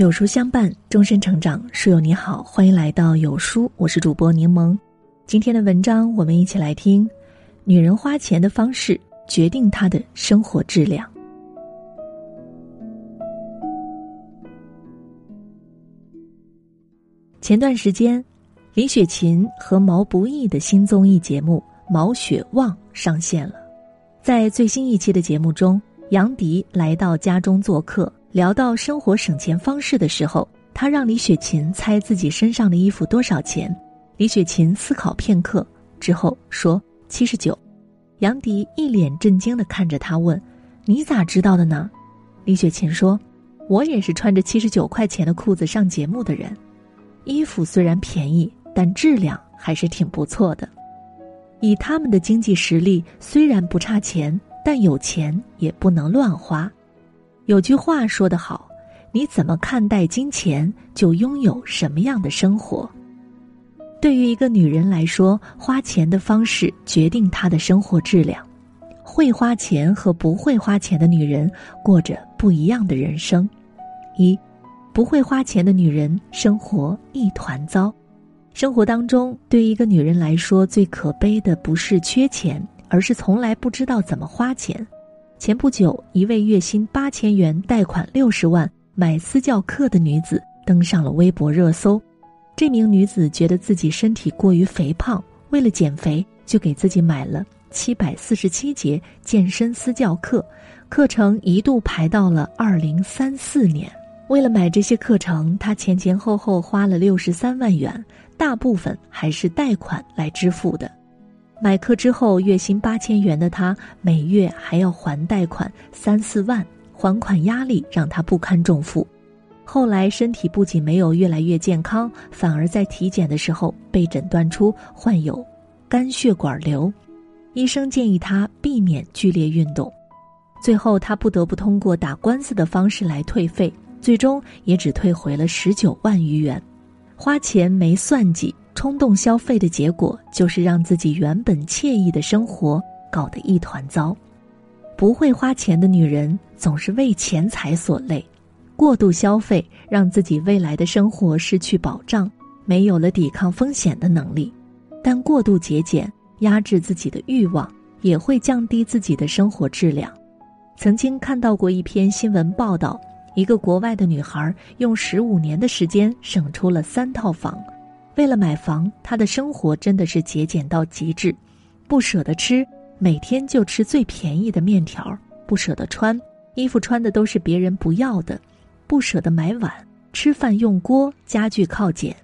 有书相伴，终身成长。书友你好，欢迎来到有书，我是主播柠檬。今天的文章，我们一起来听：女人花钱的方式决定她的生活质量。前段时间，李雪琴和毛不易的新综艺节目《毛血旺》上线了。在最新一期的节目中，杨迪来到家中做客。聊到生活省钱方式的时候，他让李雪琴猜自己身上的衣服多少钱。李雪琴思考片刻之后说：“七十九。”杨迪一脸震惊的看着他问：“你咋知道的呢？”李雪琴说：“我也是穿着七十九块钱的裤子上节目的人。衣服虽然便宜，但质量还是挺不错的。以他们的经济实力，虽然不差钱，但有钱也不能乱花。”有句话说得好，你怎么看待金钱，就拥有什么样的生活。对于一个女人来说，花钱的方式决定她的生活质量。会花钱和不会花钱的女人过着不一样的人生。一，不会花钱的女人生活一团糟。生活当中，对于一个女人来说，最可悲的不是缺钱，而是从来不知道怎么花钱。前不久，一位月薪八千元、贷款六十万买私教课的女子登上了微博热搜。这名女子觉得自己身体过于肥胖，为了减肥，就给自己买了七百四十七节健身私教课，课程一度排到了二零三四年。为了买这些课程，她前前后后花了六十三万元，大部分还是贷款来支付的。买课之后，月薪八千元的他，每月还要还贷款三四万，还款压力让他不堪重负。后来身体不仅没有越来越健康，反而在体检的时候被诊断出患有肝血管瘤，医生建议他避免剧烈运动。最后他不得不通过打官司的方式来退费，最终也只退回了十九万余元。花钱没算计。冲动消费的结果，就是让自己原本惬意的生活搞得一团糟。不会花钱的女人总是为钱财所累，过度消费让自己未来的生活失去保障，没有了抵抗风险的能力。但过度节俭，压制自己的欲望，也会降低自己的生活质量。曾经看到过一篇新闻报道，一个国外的女孩用十五年的时间省出了三套房。为了买房，他的生活真的是节俭到极致，不舍得吃，每天就吃最便宜的面条；不舍得穿衣服，穿的都是别人不要的；不舍得买碗，吃饭用锅，家具靠捡。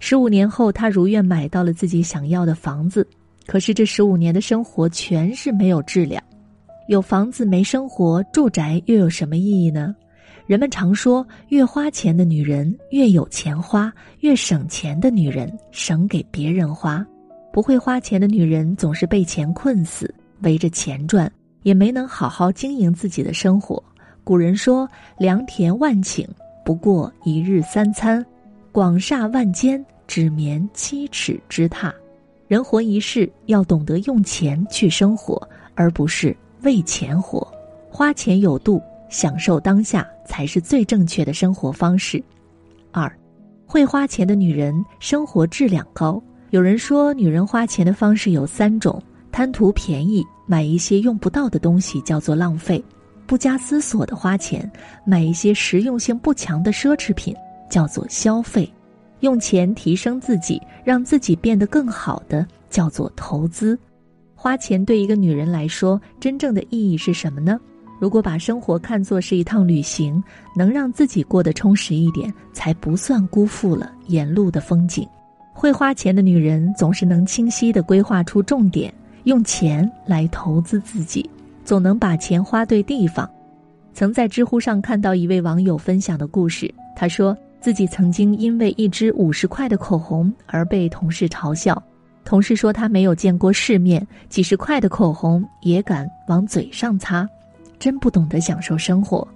十五年后，他如愿买到了自己想要的房子，可是这十五年的生活全是没有质量。有房子没生活，住宅又有什么意义呢？人们常说，越花钱的女人越有钱花，越省钱的女人省给别人花。不会花钱的女人总是被钱困死，围着钱转，也没能好好经营自己的生活。古人说：“良田万顷，不过一日三餐；广厦万间，只眠七尺之榻。”人活一世，要懂得用钱去生活，而不是为钱活。花钱有度。享受当下才是最正确的生活方式。二，会花钱的女人生活质量高。有人说，女人花钱的方式有三种：贪图便宜，买一些用不到的东西叫做浪费；不加思索的花钱，买一些实用性不强的奢侈品叫做消费；用钱提升自己，让自己变得更好的叫做投资。花钱对一个女人来说，真正的意义是什么呢？如果把生活看作是一趟旅行，能让自己过得充实一点，才不算辜负了沿路的风景。会花钱的女人总是能清晰地规划出重点，用钱来投资自己，总能把钱花对地方。曾在知乎上看到一位网友分享的故事，他说自己曾经因为一支五十块的口红而被同事嘲笑，同事说他没有见过世面，几十块的口红也敢往嘴上擦。真不懂得享受生活，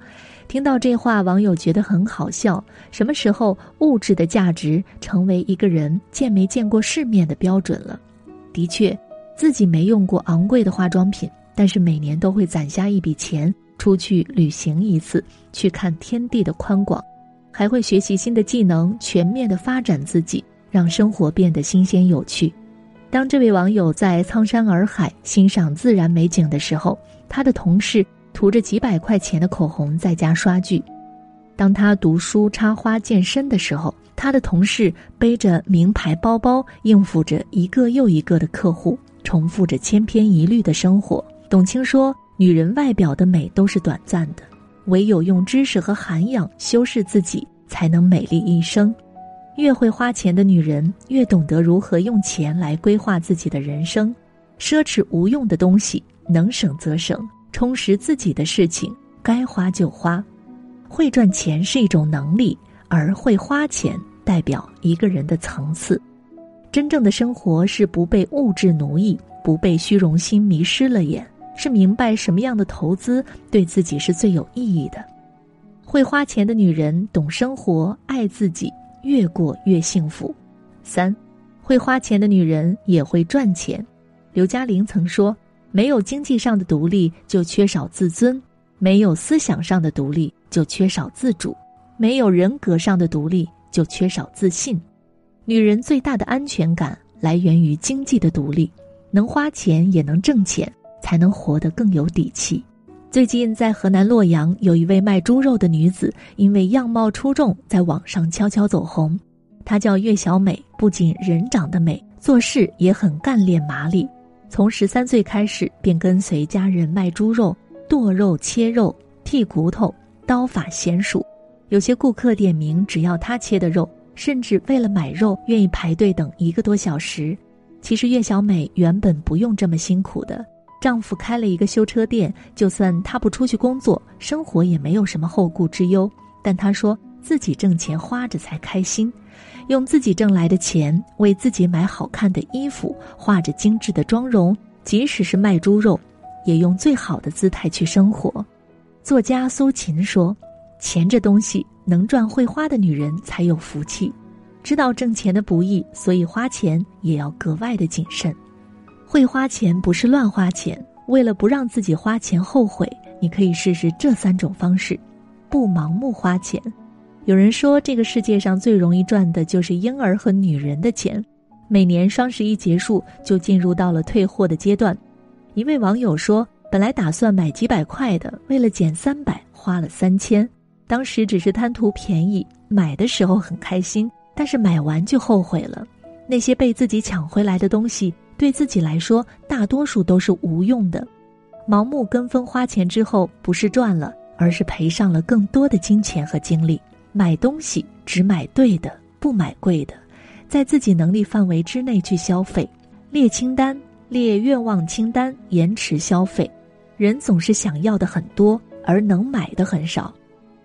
听到这话，网友觉得很好笑。什么时候物质的价值成为一个人见没见过世面的标准了？的确，自己没用过昂贵的化妆品，但是每年都会攒下一笔钱出去旅行一次，去看天地的宽广。还会学习新的技能，全面的发展自己，让生活变得新鲜有趣。当这位网友在苍山洱海欣赏自然美景的时候，他的同事涂着几百块钱的口红在家刷剧；当他读书、插花、健身的时候，他的同事背着名牌包包应付着一个又一个的客户，重复着千篇一律的生活。董卿说：“女人外表的美都是短暂的，唯有用知识和涵养修饰自己，才能美丽一生。”越会花钱的女人，越懂得如何用钱来规划自己的人生。奢侈无用的东西，能省则省；充实自己的事情，该花就花。会赚钱是一种能力，而会花钱代表一个人的层次。真正的生活是不被物质奴役，不被虚荣心迷失了眼，是明白什么样的投资对自己是最有意义的。会花钱的女人懂生活，爱自己。越过越幸福。三，会花钱的女人也会赚钱。刘嘉玲曾说：“没有经济上的独立，就缺少自尊；没有思想上的独立，就缺少自主；没有人格上的独立，就缺少自信。”女人最大的安全感来源于经济的独立，能花钱也能挣钱，才能活得更有底气。最近，在河南洛阳，有一位卖猪肉的女子，因为样貌出众，在网上悄悄走红。她叫岳小美，不仅人长得美，做事也很干练麻利。从十三岁开始，便跟随家人卖猪肉，剁肉、切肉、剔骨头，刀法娴熟。有些顾客点名只要他切的肉，甚至为了买肉愿意排队等一个多小时。其实岳小美原本不用这么辛苦的。丈夫开了一个修车店，就算她不出去工作，生活也没有什么后顾之忧。但她说自己挣钱花着才开心，用自己挣来的钱为自己买好看的衣服，画着精致的妆容，即使是卖猪肉，也用最好的姿态去生活。作家苏秦说：“钱这东西，能赚会花的女人才有福气，知道挣钱的不易，所以花钱也要格外的谨慎。”会花钱不是乱花钱，为了不让自己花钱后悔，你可以试试这三种方式：不盲目花钱。有人说，这个世界上最容易赚的就是婴儿和女人的钱。每年双十一结束，就进入到了退货的阶段。一位网友说，本来打算买几百块的，为了减三百，花了三千。当时只是贪图便宜，买的时候很开心，但是买完就后悔了。那些被自己抢回来的东西。对自己来说，大多数都是无用的。盲目跟风花钱之后，不是赚了，而是赔上了更多的金钱和精力。买东西只买对的，不买贵的，在自己能力范围之内去消费。列清单，列愿望清单，延迟消费。人总是想要的很多，而能买的很少。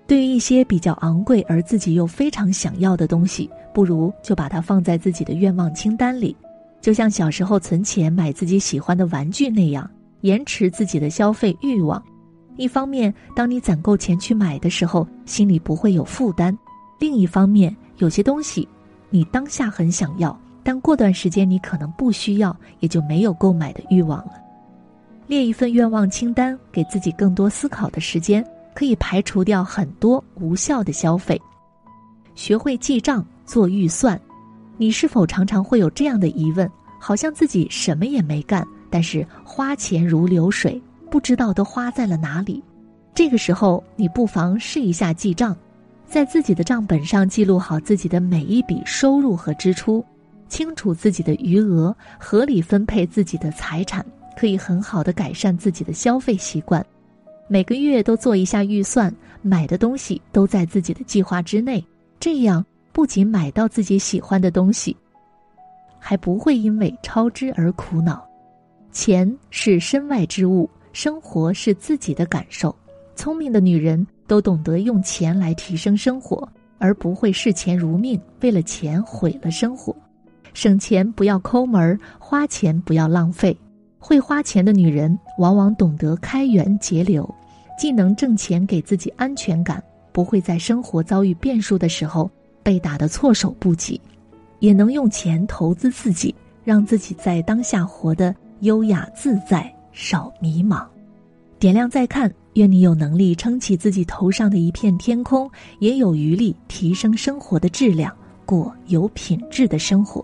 对于一些比较昂贵而自己又非常想要的东西，不如就把它放在自己的愿望清单里。就像小时候存钱买自己喜欢的玩具那样，延迟自己的消费欲望。一方面，当你攒够钱去买的时候，心里不会有负担；另一方面，有些东西你当下很想要，但过段时间你可能不需要，也就没有购买的欲望了。列一份愿望清单，给自己更多思考的时间，可以排除掉很多无效的消费。学会记账，做预算。你是否常常会有这样的疑问？好像自己什么也没干，但是花钱如流水，不知道都花在了哪里。这个时候，你不妨试一下记账，在自己的账本上记录好自己的每一笔收入和支出，清楚自己的余额，合理分配自己的财产，可以很好的改善自己的消费习惯。每个月都做一下预算，买的东西都在自己的计划之内，这样。不仅买到自己喜欢的东西，还不会因为超支而苦恼。钱是身外之物，生活是自己的感受。聪明的女人都懂得用钱来提升生活，而不会视钱如命，为了钱毁了生活。省钱不要抠门儿，花钱不要浪费。会花钱的女人往往懂得开源节流，既能挣钱给自己安全感，不会在生活遭遇变数的时候。被打得措手不及，也能用钱投资自己，让自己在当下活得优雅自在，少迷茫。点亮再看，愿你有能力撑起自己头上的一片天空，也有余力提升生活的质量，过有品质的生活。